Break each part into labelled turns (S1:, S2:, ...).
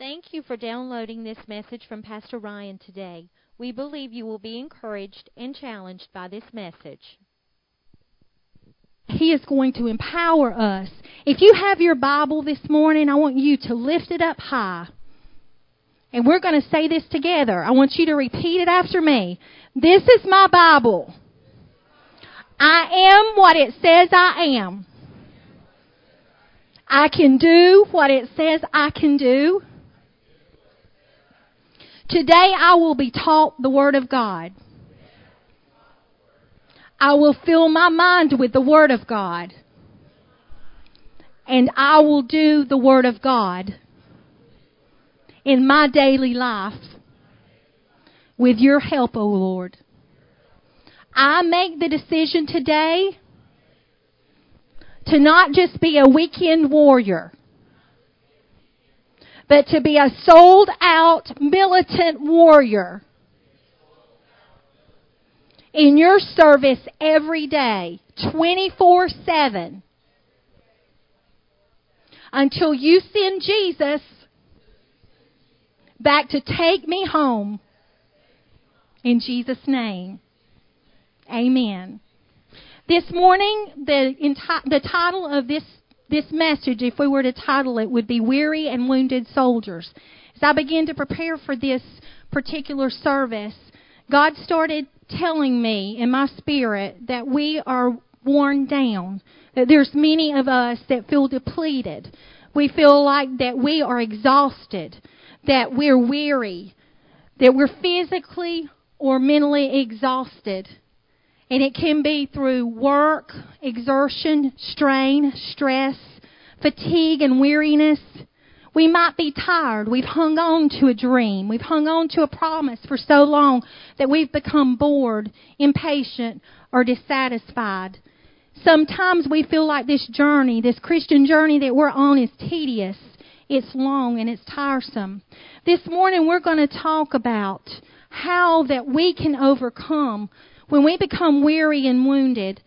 S1: Thank you for downloading this message from Pastor Ryan today. We believe you will be encouraged and challenged by this message.
S2: He is going to empower us. If you have your Bible this morning, I want you to lift it up high. And we're going to say this together. I want you to repeat it after me. This is my Bible. I am what it says I am. I can do what it says I can do. Today I will be taught the Word of God. I will fill my mind with the Word of God. And I will do the Word of God in my daily life with your help, O oh Lord. I make the decision today to not just be a weekend warrior, but to be a sold out militant warrior in your service every day, 24 7, until you send Jesus back to take me home. In Jesus' name, amen. This morning, the, enti- the title of this this message, if we were to title it, would be Weary and Wounded Soldiers. As I began to prepare for this particular service, God started telling me in my spirit that we are worn down, that there's many of us that feel depleted. We feel like that we are exhausted, that we're weary, that we're physically or mentally exhausted. And it can be through work, exertion, strain, stress, fatigue, and weariness. We might be tired. We've hung on to a dream. We've hung on to a promise for so long that we've become bored, impatient, or dissatisfied. Sometimes we feel like this journey, this Christian journey that we're on is tedious. It's long and it's tiresome. This morning we're going to talk about how that we can overcome when we become weary and wounded,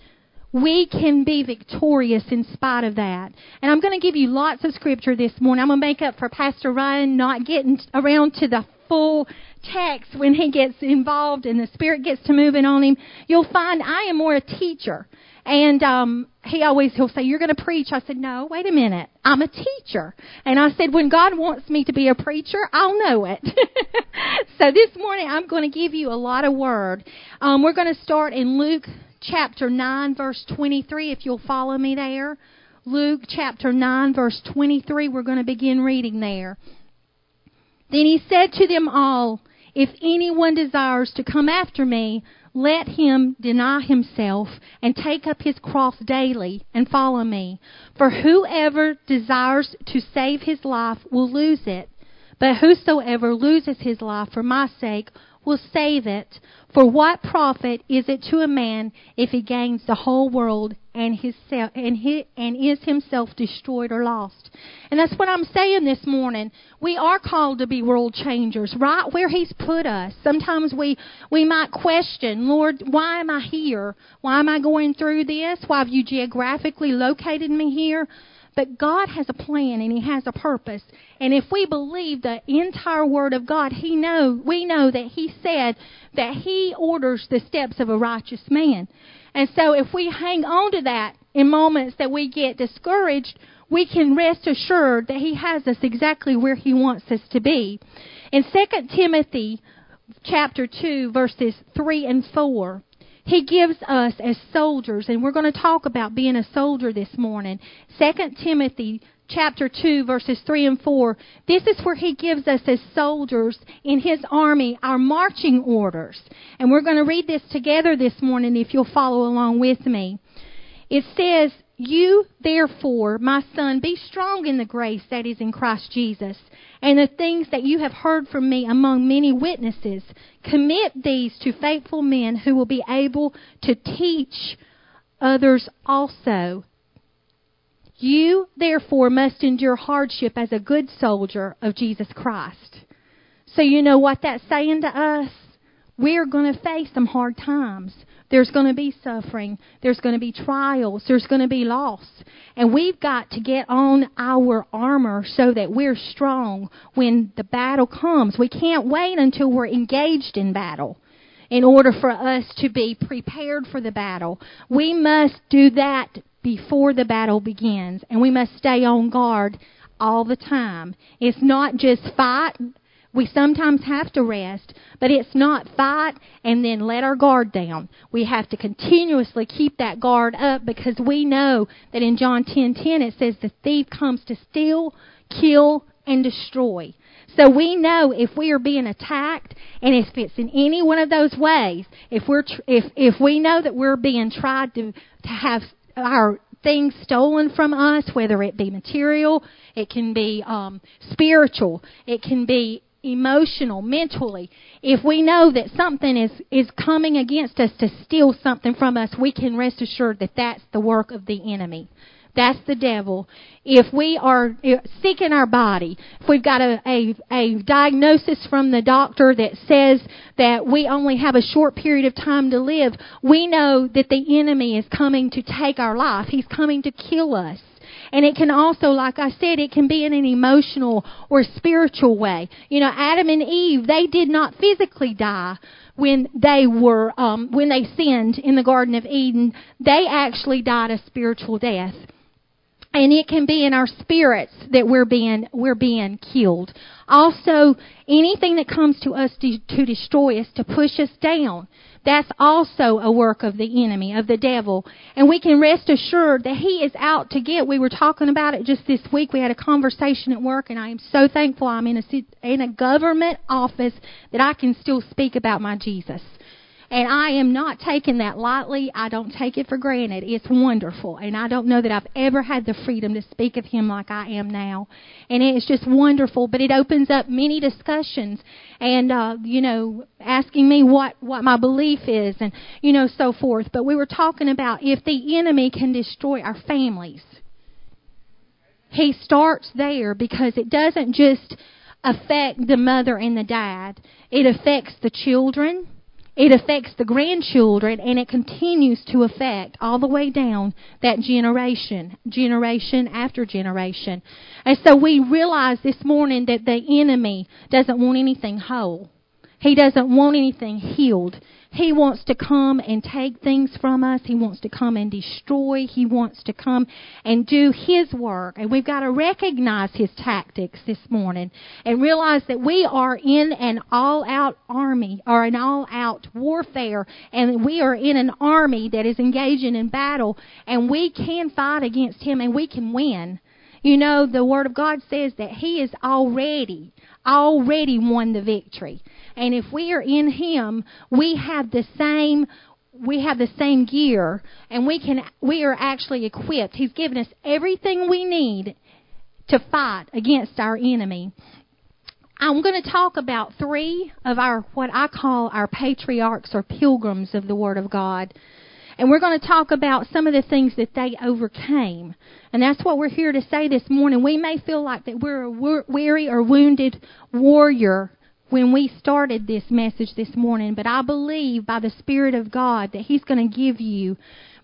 S2: we can be victorious in spite of that. And I'm going to give you lots of scripture this morning. I'm going to make up for Pastor Ryan not getting around to the full text when he gets involved and the Spirit gets to moving on him. You'll find I am more a teacher. And um he always he'll say, You're gonna preach. I said, No, wait a minute. I'm a teacher. And I said, When God wants me to be a preacher, I'll know it. so this morning I'm gonna give you a lot of word. Um, we're gonna start in Luke chapter nine, verse twenty three, if you'll follow me there. Luke chapter 9, verse 23, we're going to begin reading there. Then he said to them all, If anyone desires to come after me, let him deny himself and take up his cross daily and follow me. For whoever desires to save his life will lose it, but whosoever loses his life for my sake will save it. For what profit is it to a man if he gains the whole world and his and he, and is himself destroyed or lost? And that's what I'm saying this morning. We are called to be world changers, right where He's put us. Sometimes we we might question, Lord, why am I here? Why am I going through this? Why have you geographically located me here? But God has a plan and He has a purpose. And if we believe the entire Word of God, He know we know that He said that He orders the steps of a righteous man. And so if we hang on to that in moments that we get discouraged, we can rest assured that He has us exactly where He wants us to be. In 2 Timothy chapter 2 verses 3 and 4, he gives us as soldiers, and we're going to talk about being a soldier this morning. 2 Timothy chapter 2 verses 3 and 4. This is where he gives us as soldiers in his army our marching orders. And we're going to read this together this morning if you'll follow along with me. It says, you, therefore, my son, be strong in the grace that is in Christ Jesus, and the things that you have heard from me among many witnesses, commit these to faithful men who will be able to teach others also. You, therefore, must endure hardship as a good soldier of Jesus Christ. So, you know what that's saying to us? We're going to face some hard times. There's going to be suffering. There's going to be trials. There's going to be loss. And we've got to get on our armor so that we're strong when the battle comes. We can't wait until we're engaged in battle in order for us to be prepared for the battle. We must do that before the battle begins, and we must stay on guard all the time. It's not just fight. We sometimes have to rest, but it's not fight and then let our guard down. We have to continuously keep that guard up because we know that in John 10:10 10, 10, it says the thief comes to steal, kill and destroy. So we know if we are being attacked, and if it's in any one of those ways, if we're tr- if if we know that we're being tried to to have our things stolen from us, whether it be material, it can be um, spiritual, it can be emotional, mentally. If we know that something is is coming against us to steal something from us, we can rest assured that that's the work of the enemy. That's the devil. If we are sick in our body, if we've got a, a, a diagnosis from the doctor that says that we only have a short period of time to live, we know that the enemy is coming to take our life. He's coming to kill us. And it can also, like I said, it can be in an emotional or spiritual way. You know, Adam and Eve, they did not physically die when they were um, when they sinned in the Garden of Eden. They actually died a spiritual death and it can be in our spirits that we're being we're being killed. Also, anything that comes to us to, to destroy us, to push us down, that's also a work of the enemy, of the devil. And we can rest assured that he is out to get. We were talking about it just this week. We had a conversation at work, and I am so thankful I'm in a in a government office that I can still speak about my Jesus. And I am not taking that lightly. I don't take it for granted. It's wonderful. And I don't know that I've ever had the freedom to speak of Him like I am now. And it's just wonderful. But it opens up many discussions and, uh, you know, asking me what, what my belief is and, you know, so forth. But we were talking about if the enemy can destroy our families. He starts there because it doesn't just affect the mother and the dad. It affects the children it affects the grandchildren and it continues to affect all the way down that generation, generation after generation. And so we realize this morning that the enemy doesn't want anything whole. He doesn't want anything healed. He wants to come and take things from us. He wants to come and destroy. He wants to come and do His work. And we've got to recognize His tactics this morning and realize that we are in an all out army or an all out warfare and we are in an army that is engaging in battle and we can fight against Him and we can win. You know, the Word of God says that He is already, already won the victory. And if we are in Him, we have the same we have the same gear and we can we are actually equipped. He's given us everything we need to fight against our enemy. I'm going to talk about three of our what I call our patriarchs or pilgrims of the Word of God. And we're going to talk about some of the things that they overcame. And that's what we're here to say this morning. We may feel like that we're a weary or wounded warrior when we started this message this morning, but I believe by the Spirit of God that He's going to give you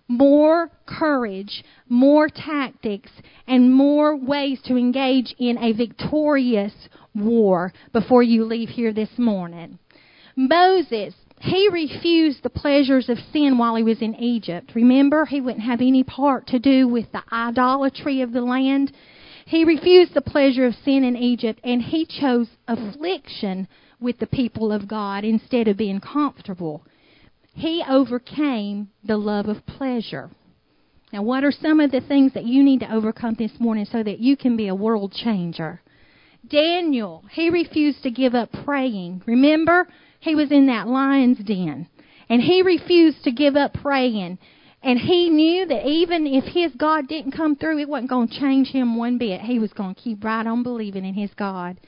S2: more courage, more tactics, and more ways to engage in a victorious war before you leave here this morning. Moses, he refused the pleasures of sin while he was in Egypt. Remember, he wouldn't have any part to do with the idolatry of the land. He refused the pleasure of sin in Egypt and he chose affliction with the people of God instead of being comfortable. He overcame the love of pleasure. Now, what are some of the things that you need to overcome this morning so that you can be a world changer? Daniel, he refused to give up praying. Remember, he was in that lion's den. And he refused to give up praying. And he knew that even if his God didn't come through, it wasn't going to change him one bit. He was going to keep right on believing in his God.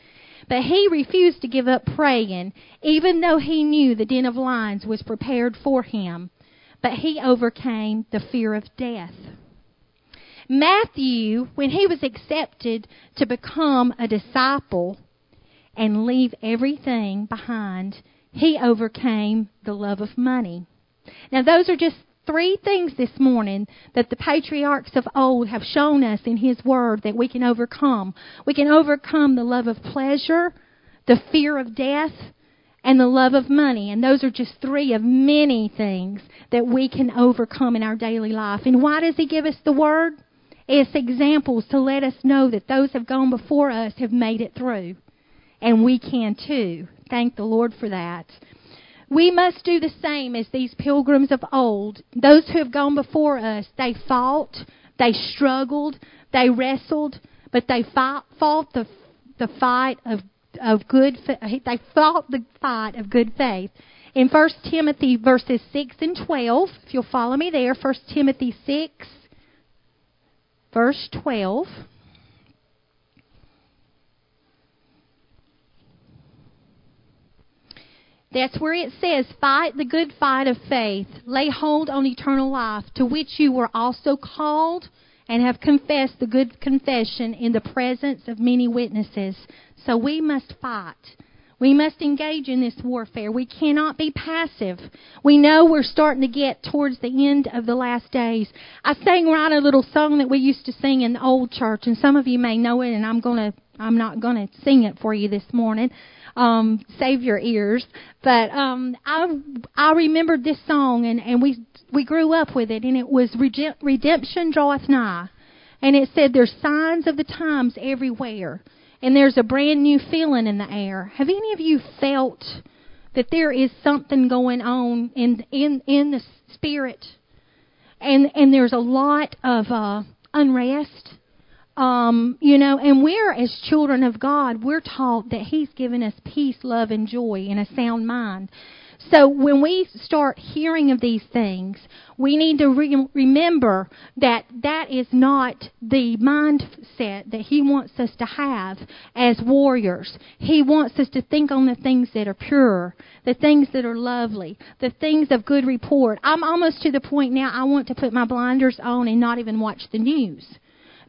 S2: But he refused to give up praying, even though he knew the den of lions was prepared for him. But he overcame the fear of death. Matthew, when he was accepted to become a disciple and leave everything behind, he overcame the love of money. Now, those are just three things this morning that the patriarchs of old have shown us in His Word that we can overcome. We can overcome the love of pleasure, the fear of death, and the love of money. And those are just three of many things that we can overcome in our daily life. And why does He give us the Word? It's examples to let us know that those have gone before us have made it through. And we can too. Thank the Lord for that. We must do the same as these pilgrims of old. Those who have gone before us, they fought, they struggled, they wrestled, but they fought, fought the, the fight of, of good, they fought the fight of good faith. In 1 Timothy verses 6 and 12, if you'll follow me there, 1 Timothy 6, verse 12. That's where it says, Fight the good fight of faith, lay hold on eternal life, to which you were also called and have confessed the good confession in the presence of many witnesses. So we must fight. We must engage in this warfare. We cannot be passive. We know we're starting to get towards the end of the last days. I sang right a little song that we used to sing in the old church, and some of you may know it, and I'm gonna I'm not gonna sing it for you this morning um, save your ears. But um, I I remembered this song, and and we we grew up with it, and it was redemption draweth nigh, and it said there's signs of the times everywhere, and there's a brand new feeling in the air. Have any of you felt that there is something going on in in in the spirit? And and there's a lot of uh, unrest um, you know, and we're, as children of God, we're taught that He's given us peace, love, and joy and a sound mind. So when we start hearing of these things, we need to re- remember that that is not the mindset that He wants us to have as warriors. He wants us to think on the things that are pure, the things that are lovely, the things of good report. I'm almost to the point now I want to put my blinders on and not even watch the news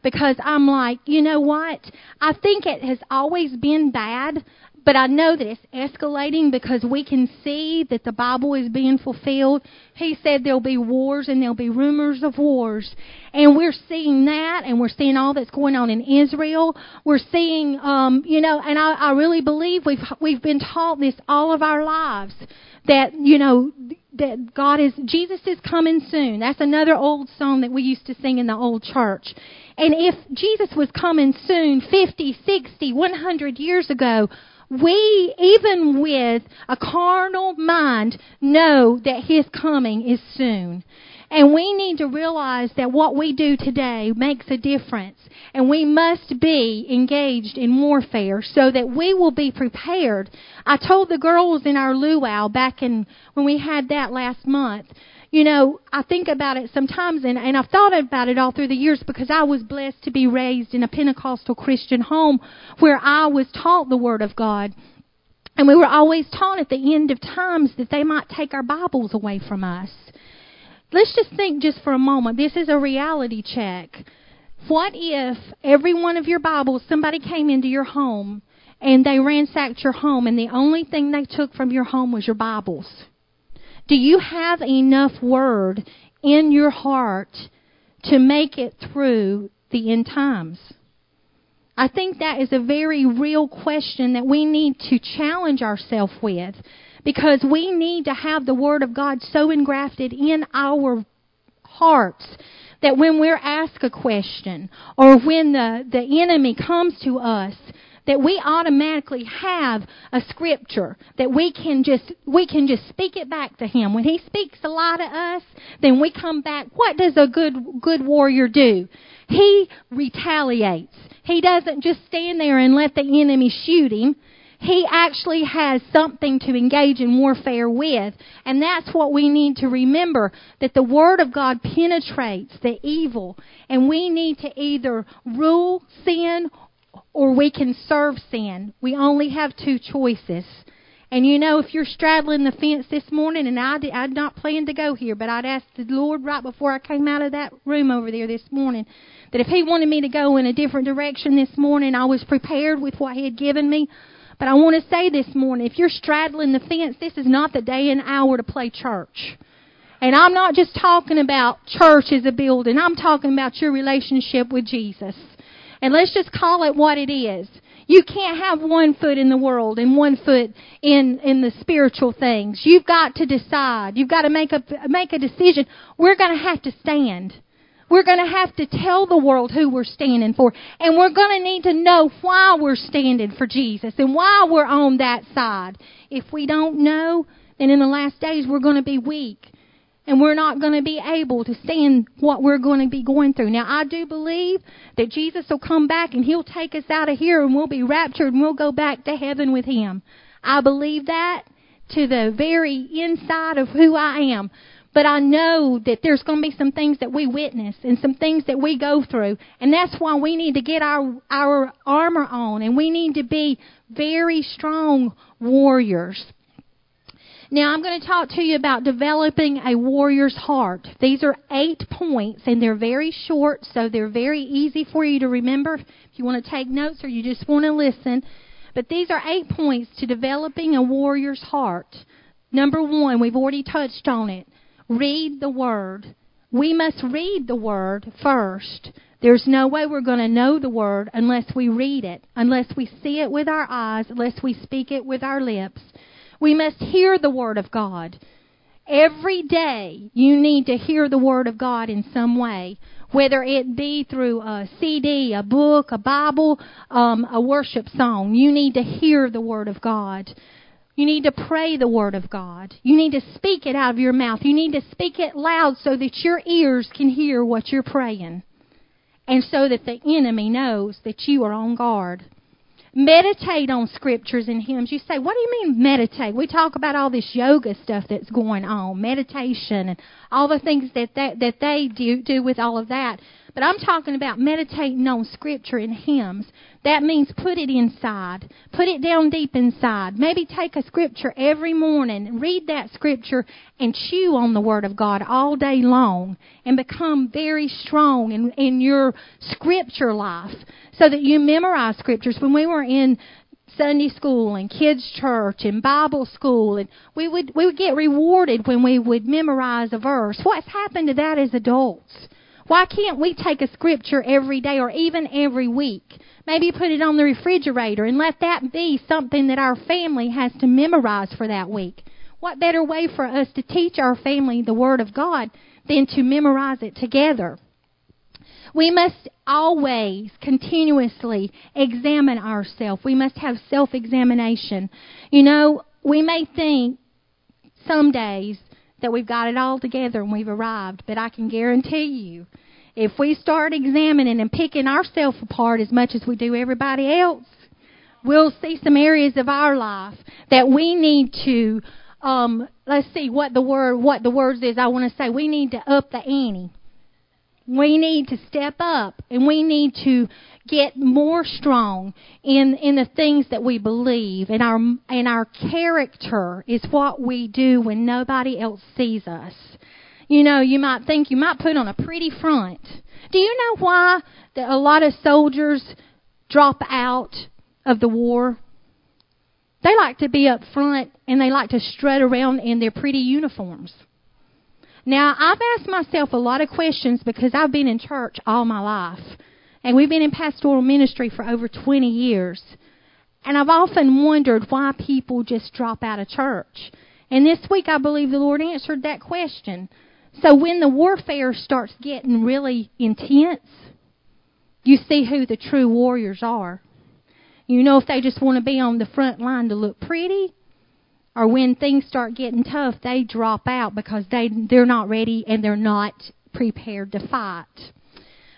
S2: because I'm like, you know what? I think it has always been bad, but I know that it's escalating because we can see that the Bible is being fulfilled. He said there'll be wars and there'll be rumors of wars. And we're seeing that and we're seeing all that's going on in Israel. We're seeing, um, you know, and I, I really believe we've, we've been taught this all of our lives that, you know, that God is, Jesus is coming soon. That's another old song that we used to sing in the old church. And if Jesus was coming soon, 50, 60, 100 years ago, we, even with a carnal mind, know that His coming is soon. And we need to realize that what we do today makes a difference. And we must be engaged in warfare so that we will be prepared. I told the girls in our luau back in when we had that last month you know, I think about it sometimes, and, and I've thought about it all through the years because I was blessed to be raised in a Pentecostal Christian home where I was taught the Word of God. And we were always taught at the end of times that they might take our Bibles away from us. Let's just think just for a moment. This is a reality check. What if every one of your Bibles, somebody came into your home and they ransacked your home and the only thing they took from your home was your Bibles? Do you have enough word in your heart to make it through the end times? I think that is a very real question that we need to challenge ourselves with because we need to have the Word of God so engrafted in our hearts that when we're asked a question or when the, the enemy comes to us, that we automatically have a scripture that we can just we can just speak it back to him. When he speaks a lie to us, then we come back. What does a good good warrior do? He retaliates. He doesn't just stand there and let the enemy shoot him. He actually has something to engage in warfare with. And that's what we need to remember that the Word of God penetrates the evil. And we need to either rule sin or we can serve sin. We only have two choices. And you know, if you're straddling the fence this morning, and I did, I'd not planned to go here, but I'd asked the Lord right before I came out of that room over there this morning that if He wanted me to go in a different direction this morning, I was prepared with what He had given me. But I want to say this morning, if you're straddling the fence, this is not the day and hour to play church. And I'm not just talking about church as a building. I'm talking about your relationship with Jesus. And let's just call it what it is. You can't have one foot in the world and one foot in in the spiritual things. You've got to decide. You've got to make a make a decision. We're going to have to stand. We're going to have to tell the world who we're standing for. And we're going to need to know why we're standing for Jesus and why we're on that side. If we don't know, then in the last days we're going to be weak and we're not going to be able to stand what we're going to be going through. Now, I do believe that Jesus will come back and He'll take us out of here and we'll be raptured and we'll go back to heaven with Him. I believe that to the very inside of who I am. But I know that there's going to be some things that we witness and some things that we go through. And that's why we need to get our, our armor on and we need to be very strong warriors. Now, I'm going to talk to you about developing a warrior's heart. These are eight points, and they're very short, so they're very easy for you to remember if you want to take notes or you just want to listen. But these are eight points to developing a warrior's heart. Number one, we've already touched on it. Read the Word. We must read the Word first. There's no way we're going to know the Word unless we read it, unless we see it with our eyes, unless we speak it with our lips. We must hear the Word of God. Every day you need to hear the Word of God in some way, whether it be through a CD, a book, a Bible, um, a worship song. You need to hear the Word of God. You need to pray the Word of God. You need to speak it out of your mouth. You need to speak it loud so that your ears can hear what you're praying. And so that the enemy knows that you are on guard meditate on scriptures and hymns. You say, what do you mean meditate? We talk about all this yoga stuff that's going on, meditation and all the things that that, that they do, do with all of that. But I'm talking about meditating on scripture and hymns. That means put it inside. Put it down deep inside. Maybe take a scripture every morning, read that scripture, and chew on the Word of God all day long and become very strong in, in your scripture life so that you memorize scriptures. When we were in Sunday school and kids church and Bible school and we would we would get rewarded when we would memorize a verse. What's happened to that as adults? Why can't we take a scripture every day or even every week? Maybe put it on the refrigerator and let that be something that our family has to memorize for that week. What better way for us to teach our family the Word of God than to memorize it together? We must always, continuously examine ourselves. We must have self examination. You know, we may think some days that we've got it all together and we've arrived. But I can guarantee you, if we start examining and picking ourselves apart as much as we do everybody else, we'll see some areas of our life that we need to um let's see what the word what the words is I want to say we need to up the ante. We need to step up and we need to get more strong in in the things that we believe and our and our character is what we do when nobody else sees us. You know, you might think you might put on a pretty front. Do you know why that a lot of soldiers drop out of the war? They like to be up front and they like to strut around in their pretty uniforms. Now, I've asked myself a lot of questions because I've been in church all my life. And we've been in pastoral ministry for over 20 years. And I've often wondered why people just drop out of church. And this week I believe the Lord answered that question. So when the warfare starts getting really intense, you see who the true warriors are. You know if they just want to be on the front line to look pretty, or when things start getting tough, they drop out because they they're not ready and they're not prepared to fight.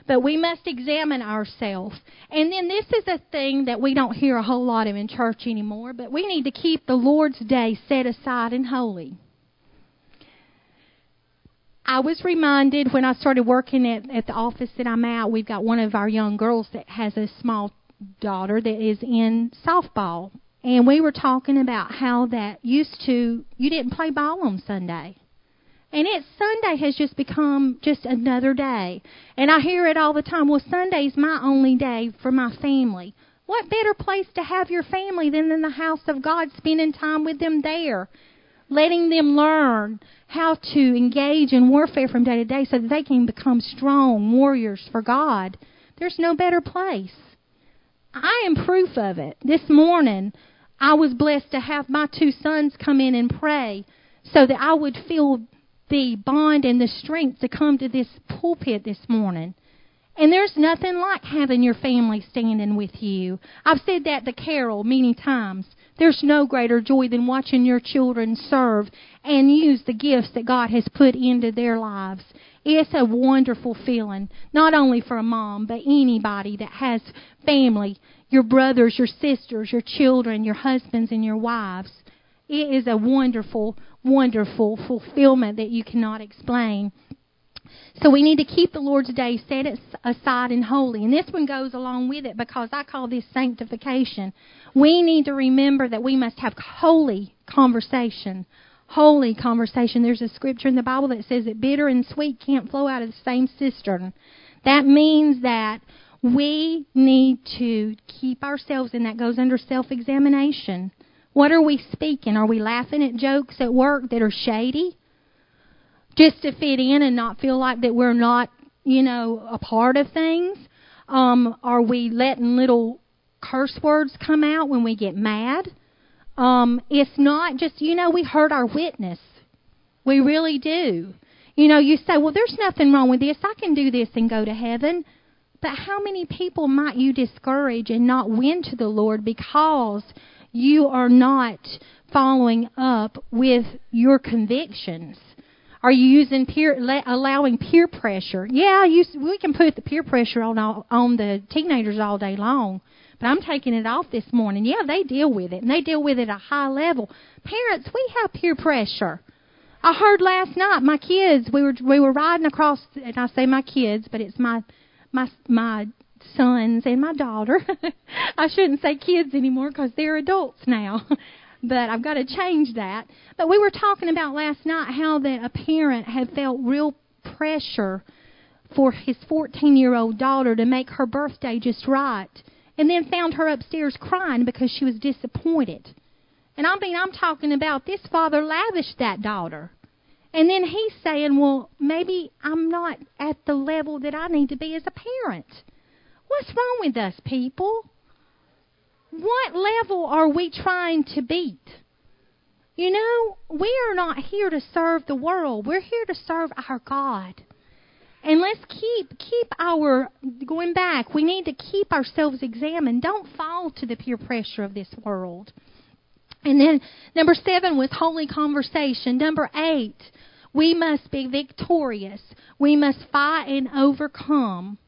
S2: But we must examine ourselves. And then this is a thing that we don't hear a whole lot of in church anymore, but we need to keep the Lord's day set aside and holy. I was reminded when I started working at, at the office that I'm at, we've got one of our young girls that has a small daughter that is in softball. And we were talking about how that used to, you didn't play ball on Sunday. And it Sunday has just become just another day. And I hear it all the time. Well, Sunday's my only day for my family. What better place to have your family than in the house of God, spending time with them there? letting them learn how to engage in warfare from day to day so that they can become strong warriors for God. There's no better place. I am proof of it. This morning, I was blessed to have my two sons come in and pray so that I would feel the bond and the strength to come to this pulpit this morning. And there's nothing like having your family standing with you. I've said that to Carol many times. There's no greater joy than watching your children serve and use the gifts that God has put into their lives. It's a wonderful feeling, not only for a mom, but anybody that has family, your brothers, your sisters, your children, your husbands, and your wives. It is a wonderful, wonderful fulfillment that you cannot explain. So we need to keep the Lord's day set aside and holy. And this one goes along with it because I call this sanctification. We need to remember that we must have holy conversation. Holy conversation. There's a scripture in the Bible that says that bitter and sweet can't flow out of the same cistern. That means that we need to keep ourselves, and that goes under self examination. What are we speaking? Are we laughing at jokes at work that are shady? Just to fit in and not feel like that we're not, you know, a part of things? Um, are we letting little curse words come out when we get mad? Um, it's not just, you know, we hurt our witness. We really do. You know, you say, well, there's nothing wrong with this. I can do this and go to heaven. But how many people might you discourage and not win to the Lord because you are not following up with your convictions? Are you using peer, allowing peer pressure? Yeah, you, we can put the peer pressure on all, on the teenagers all day long, but I'm taking it off this morning. Yeah, they deal with it, and they deal with it at a high level. Parents, we have peer pressure. I heard last night my kids. We were we were riding across, and I say my kids, but it's my my my sons and my daughter. I shouldn't say kids anymore because they're adults now. but I've got to change that. But we were talking about last night how that a parent had felt real pressure for his 14 year old daughter to make her birthday just right, and then found her upstairs crying because she was disappointed. And I mean, I'm talking about this father lavished that daughter. And then he's saying, well, maybe I'm not at the level that I need to be as a parent. What's wrong with us, people? What level are we trying to beat? You know, we are not here to serve the world. We're here to serve our God. And let's keep keep our going back. We need to keep ourselves examined. Don't fall to the peer pressure of this world. And then number seven was holy conversation. Number eight, we must be victorious. We must fight and overcome.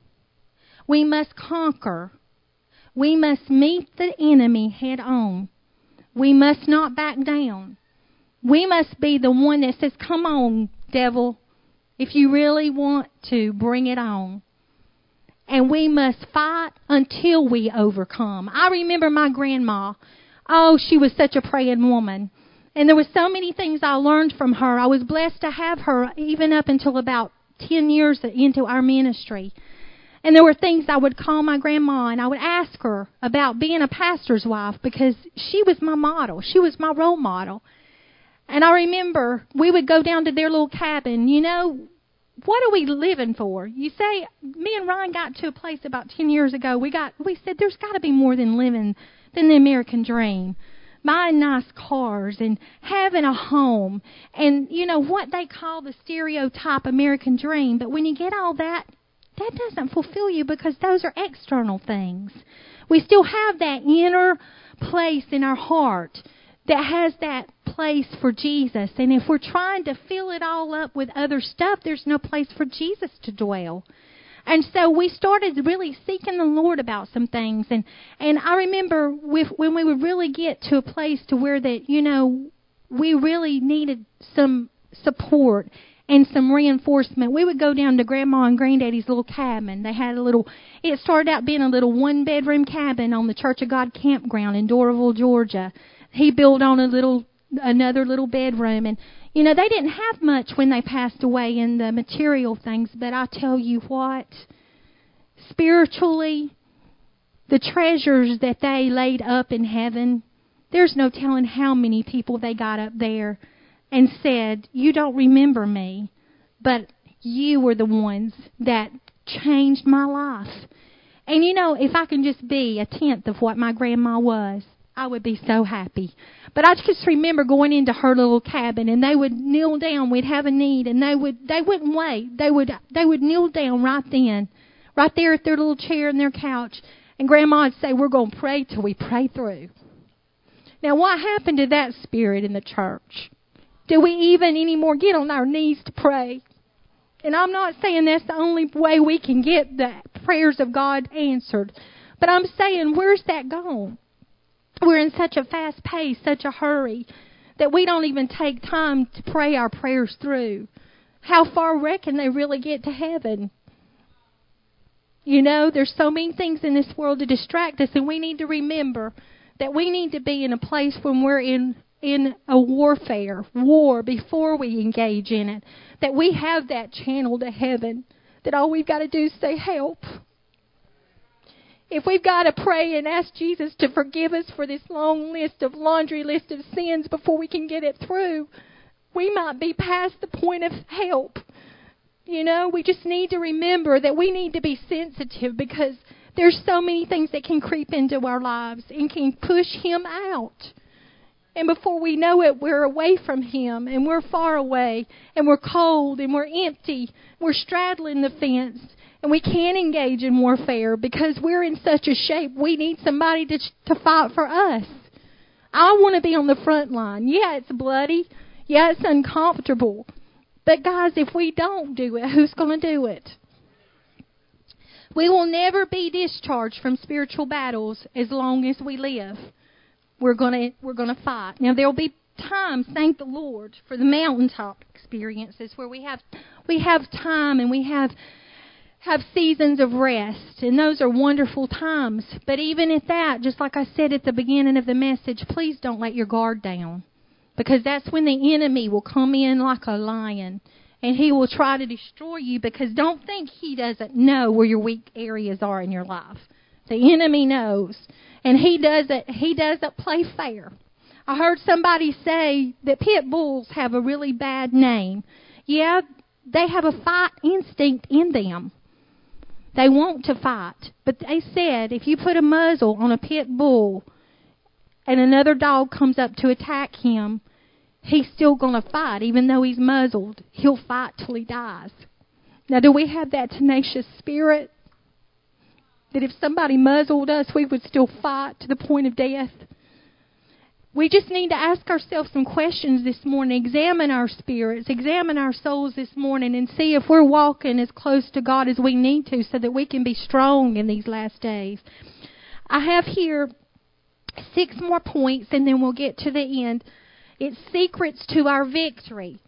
S2: We must conquer. We must meet the enemy head on. We must not back down. We must be the one that says, Come on, devil, if you really want to, bring it on. And we must fight until we overcome. I remember my grandma. Oh, she was such a praying woman. And there was so many things I learned from her. I was blessed to have her even up until about 10 years into our ministry. And there were things I would call my grandma and I would ask her about being a pastor's wife because she was my model. She was my role model. And I remember we would go down to their little cabin. You know, what are we living for? You say me and Ryan got to a place about 10 years ago. We got we said there's got to be more than living than the American dream. Buying nice cars and having a home and you know what they call the stereotype American dream, but when you get all that that doesn't fulfill you because those are external things. We still have that inner place in our heart that has that place for Jesus. And if we're trying to fill it all up with other stuff, there's no place for Jesus to dwell. And so we started really seeking the Lord about some things. And and I remember with, when we would really get to a place to where that you know we really needed some support and some reinforcement. We would go down to Grandma and Granddaddy's little cabin. They had a little. It started out being a little one bedroom cabin on the Church of God campground in Doraville, Georgia. He built on a little another little bedroom and you know they didn't have much when they passed away in the material things but i tell you what spiritually the treasures that they laid up in heaven there's no telling how many people they got up there and said, You don't remember me, but you were the ones that changed my life. And you know, if I can just be a tenth of what my grandma was, I would be so happy. But I just remember going into her little cabin and they would kneel down, we'd have a need and they would they wouldn't wait. They would they would kneel down right then, right there at their little chair and their couch. And grandma would say, We're gonna pray till we pray through. Now what happened to that spirit in the church? Do we even anymore get on our knees to pray? And I'm not saying that's the only way we can get the prayers of God answered. But I'm saying, where's that gone? We're in such a fast pace, such a hurry, that we don't even take time to pray our prayers through. How far reckon they really get to heaven? You know, there's so many things in this world to distract us, and we need to remember that we need to be in a place when we're in in a warfare, war, before we engage in it, that we have that channel to heaven, that all we've got to do is say, Help. If we've got to pray and ask Jesus to forgive us for this long list of laundry list of sins before we can get it through, we might be past the point of help. You know, we just need to remember that we need to be sensitive because there's so many things that can creep into our lives and can push him out. And before we know it, we're away from Him and we're far away and we're cold and we're empty. We're straddling the fence and we can't engage in warfare because we're in such a shape. We need somebody to, to fight for us. I want to be on the front line. Yeah, it's bloody. Yeah, it's uncomfortable. But guys, if we don't do it, who's going to do it? We will never be discharged from spiritual battles as long as we live we're going to we're going to fight. Now there'll be times, thank the Lord, for the mountaintop experiences where we have we have time and we have have seasons of rest, and those are wonderful times. But even at that, just like I said at the beginning of the message, please don't let your guard down. Because that's when the enemy will come in like a lion and he will try to destroy you because don't think he doesn't know where your weak areas are in your life. The enemy knows and he doesn't he doesn't play fair. I heard somebody say that pit bulls have a really bad name. Yeah, they have a fight instinct in them. They want to fight, but they said if you put a muzzle on a pit bull and another dog comes up to attack him, he's still going to fight even though he's muzzled. He'll fight till he dies. Now, do we have that tenacious spirit? that if somebody muzzled us, we would still fight to the point of death. We just need to ask ourselves some questions this morning, examine our spirits, examine our souls this morning, and see if we're walking as close to God as we need to so that we can be strong in these last days. I have here six more points, and then we'll get to the end. It's secrets to our victory.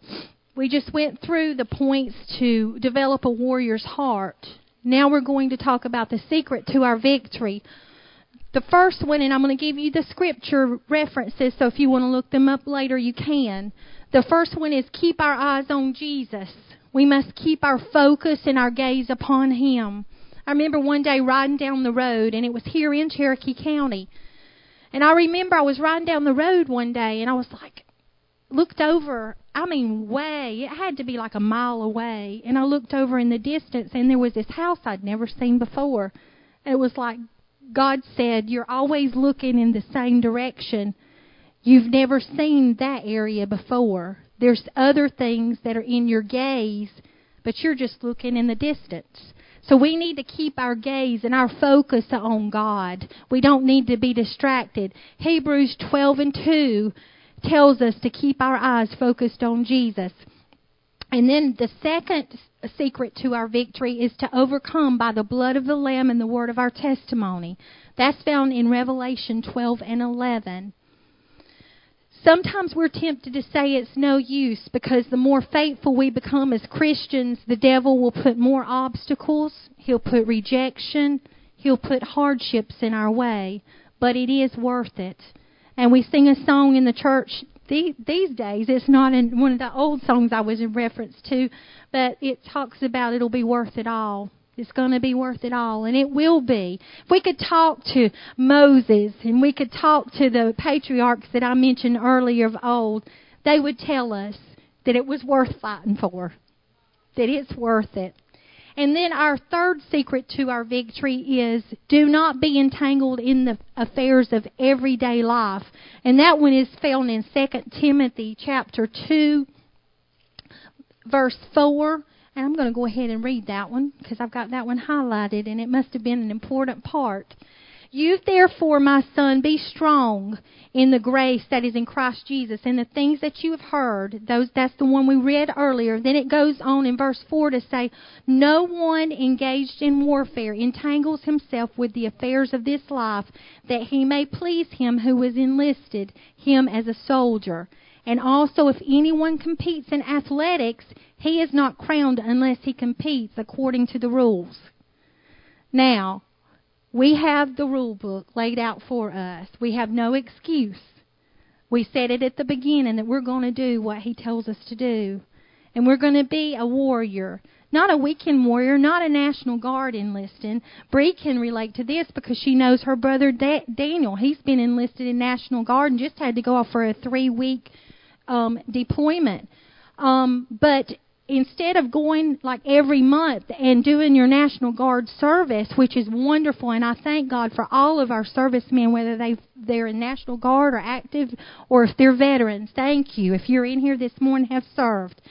S2: We just went through the points to develop a warrior's heart. Now we're going to talk about the secret to our victory. The first one, and I'm going to give you the scripture references, so if you want to look them up later, you can. The first one is keep our eyes on Jesus. We must keep our focus and our gaze upon Him. I remember one day riding down the road, and it was here in Cherokee County. And I remember I was riding down the road one day, and I was like, looked over I mean, way. It had to be like a mile away. And I looked over in the distance, and there was this house I'd never seen before. And it was like God said, You're always looking in the same direction. You've never seen that area before. There's other things that are in your gaze, but you're just looking in the distance. So we need to keep our gaze and our focus on God. We don't need to be distracted. Hebrews 12 and 2 tells us to keep our eyes focused on Jesus. And then the second secret to our victory is to overcome by the blood of the Lamb and the word of our testimony. That's found in Revelation 12 and 11. Sometimes we're tempted to say it's no use because the more faithful we become as Christians, the devil will put more obstacles, he'll put rejection, he'll put hardships in our way. But it is worth it and we sing a song in the church these days. It's not in one of the old songs I was in reference to, but it talks about it'll be worth it all. It's going to be worth it all, and it will be. If we could talk to Moses and we could talk to the patriarchs that I mentioned earlier of old, they would tell us that it was worth fighting for, that it's worth it. And then our third secret to our victory is do not be entangled in the affairs of everyday life. And that one is found in 2 Timothy chapter 2 verse 4. And I'm going to go ahead and read that one because I've got that one highlighted and it must have been an important part. You therefore, my son, be strong in the grace that is in Christ Jesus and the things that you have heard. Those that's the one we read earlier. Then it goes on in verse 4 to say, No one engaged in warfare entangles himself with the affairs of this life that he may please him who is enlisted, him as a soldier. And also if anyone competes in athletics, he is not crowned unless he competes according to the rules. Now, we have the rule book laid out for us. We have no excuse. We said it at the beginning that we're going to do what He tells us to do. And we're going to be a warrior. Not a weekend warrior, not a National Guard enlisting. Bree can relate to this because she knows her brother da- Daniel. He's been enlisted in National Guard and just had to go off for a three week um, deployment. Um, but instead of going like every month and doing your National Guard service, which is wonderful, and I thank God for all of our servicemen, whether they they're in National Guard or active or if they're veterans. Thank you. If you're in here this morning, have served.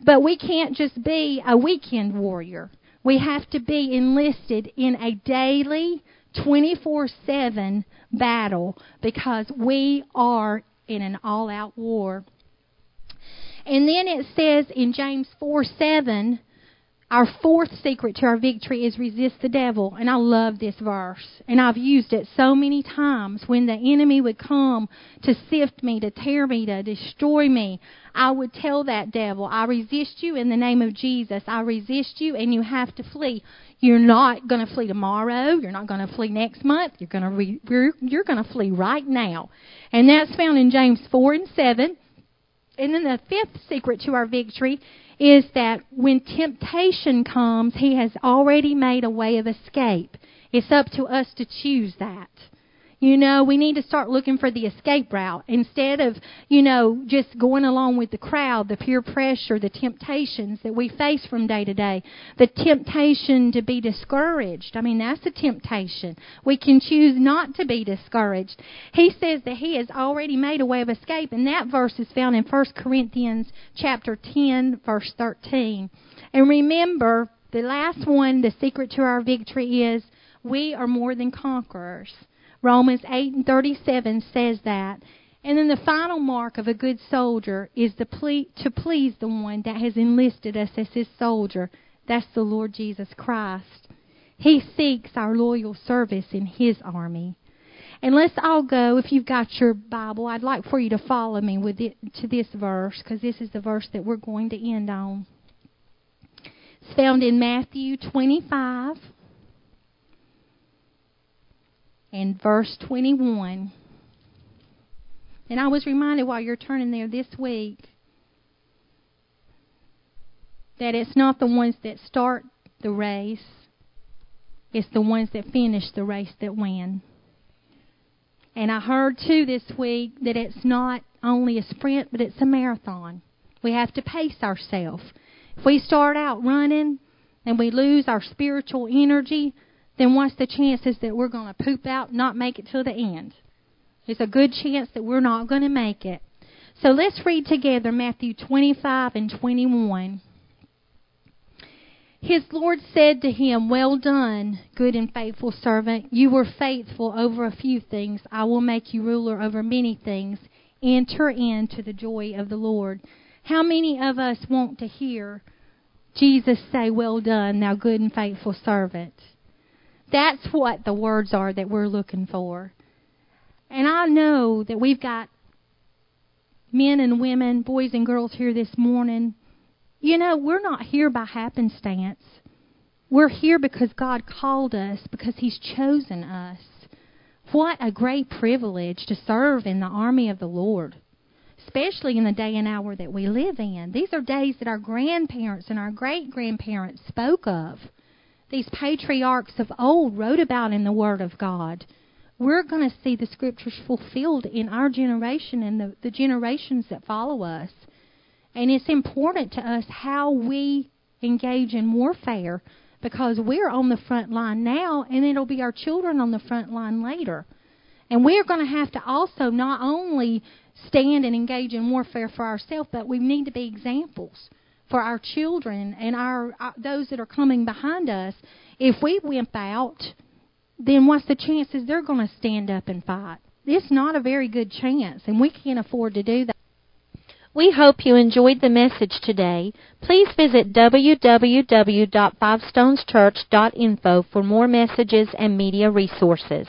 S2: But we can't just be a weekend warrior. We have to be enlisted in a daily, 24 7 battle because we are in an all out war. And then it says in James 4 7, our fourth secret to our victory is resist the devil. And I love this verse. And I've used it so many times when the enemy would come to sift me, to tear me, to destroy me. I would tell that devil, I resist you in the name of Jesus. I resist you and you have to flee. You're not going to flee tomorrow. You're not going to flee next month. You're going to re- you're, you're to flee right now. And that's found in James 4 and 7. And then the fifth secret to our victory is that when temptation comes, He has already made a way of escape. It's up to us to choose that. You know, we need to start looking for the escape route instead of, you know, just going along with the crowd, the peer pressure, the temptations that we face from day to day. The temptation to be discouraged. I mean, that's a temptation. We can choose not to be discouraged. He says that he has already made a way of escape, and that verse is found in 1 Corinthians chapter 10, verse 13. And remember, the last one, the secret to our victory is we are more than conquerors. Romans 8 and 37 says that. And then the final mark of a good soldier is to, ple- to please the one that has enlisted us as his soldier. That's the Lord Jesus Christ. He seeks our loyal service in his army. And let's all go, if you've got your Bible, I'd like for you to follow me with it, to this verse, because this is the verse that we're going to end on. It's found in Matthew 25 and verse 21. And I was reminded while you're turning there this week that it's not the ones that start the race, it's the ones that finish the race that win. And I heard too this week that it's not only a sprint, but it's a marathon. We have to pace ourselves. If we start out running and we lose our spiritual energy, then what's the chances that we're going to poop out not make it to the end? There's a good chance that we're not going to make it. So let's read together Matthew 25 and 21. His Lord said to him, Well done, good and faithful servant. You were faithful over a few things. I will make you ruler over many things. Enter into the joy of the Lord. How many of us want to hear Jesus say, Well done, thou good and faithful servant? That's what the words are that we're looking for. And I know that we've got men and women, boys and girls here this morning. You know, we're not here by happenstance. We're here because God called us, because He's chosen us. What a great privilege to serve in the army of the Lord, especially in the day and hour that we live in. These are days that our grandparents and our great grandparents spoke of these patriarchs of old wrote about in the Word of God. we're going to see the scriptures fulfilled in our generation and the, the generations that follow us. And it's important to us how we engage in warfare because we're on the front line now and it'll be our children on the front line later. And we're going to have to also not only stand and engage in warfare for ourselves, but we need to be examples for our children and our, our those that are coming behind us. If we wimp out, then what's the chances they're going to stand up and fight? It's not a very good chance, and we can't afford to do that.
S1: We hope you enjoyed the message today. Please visit www.fivestoneschurch.info for more messages and media resources.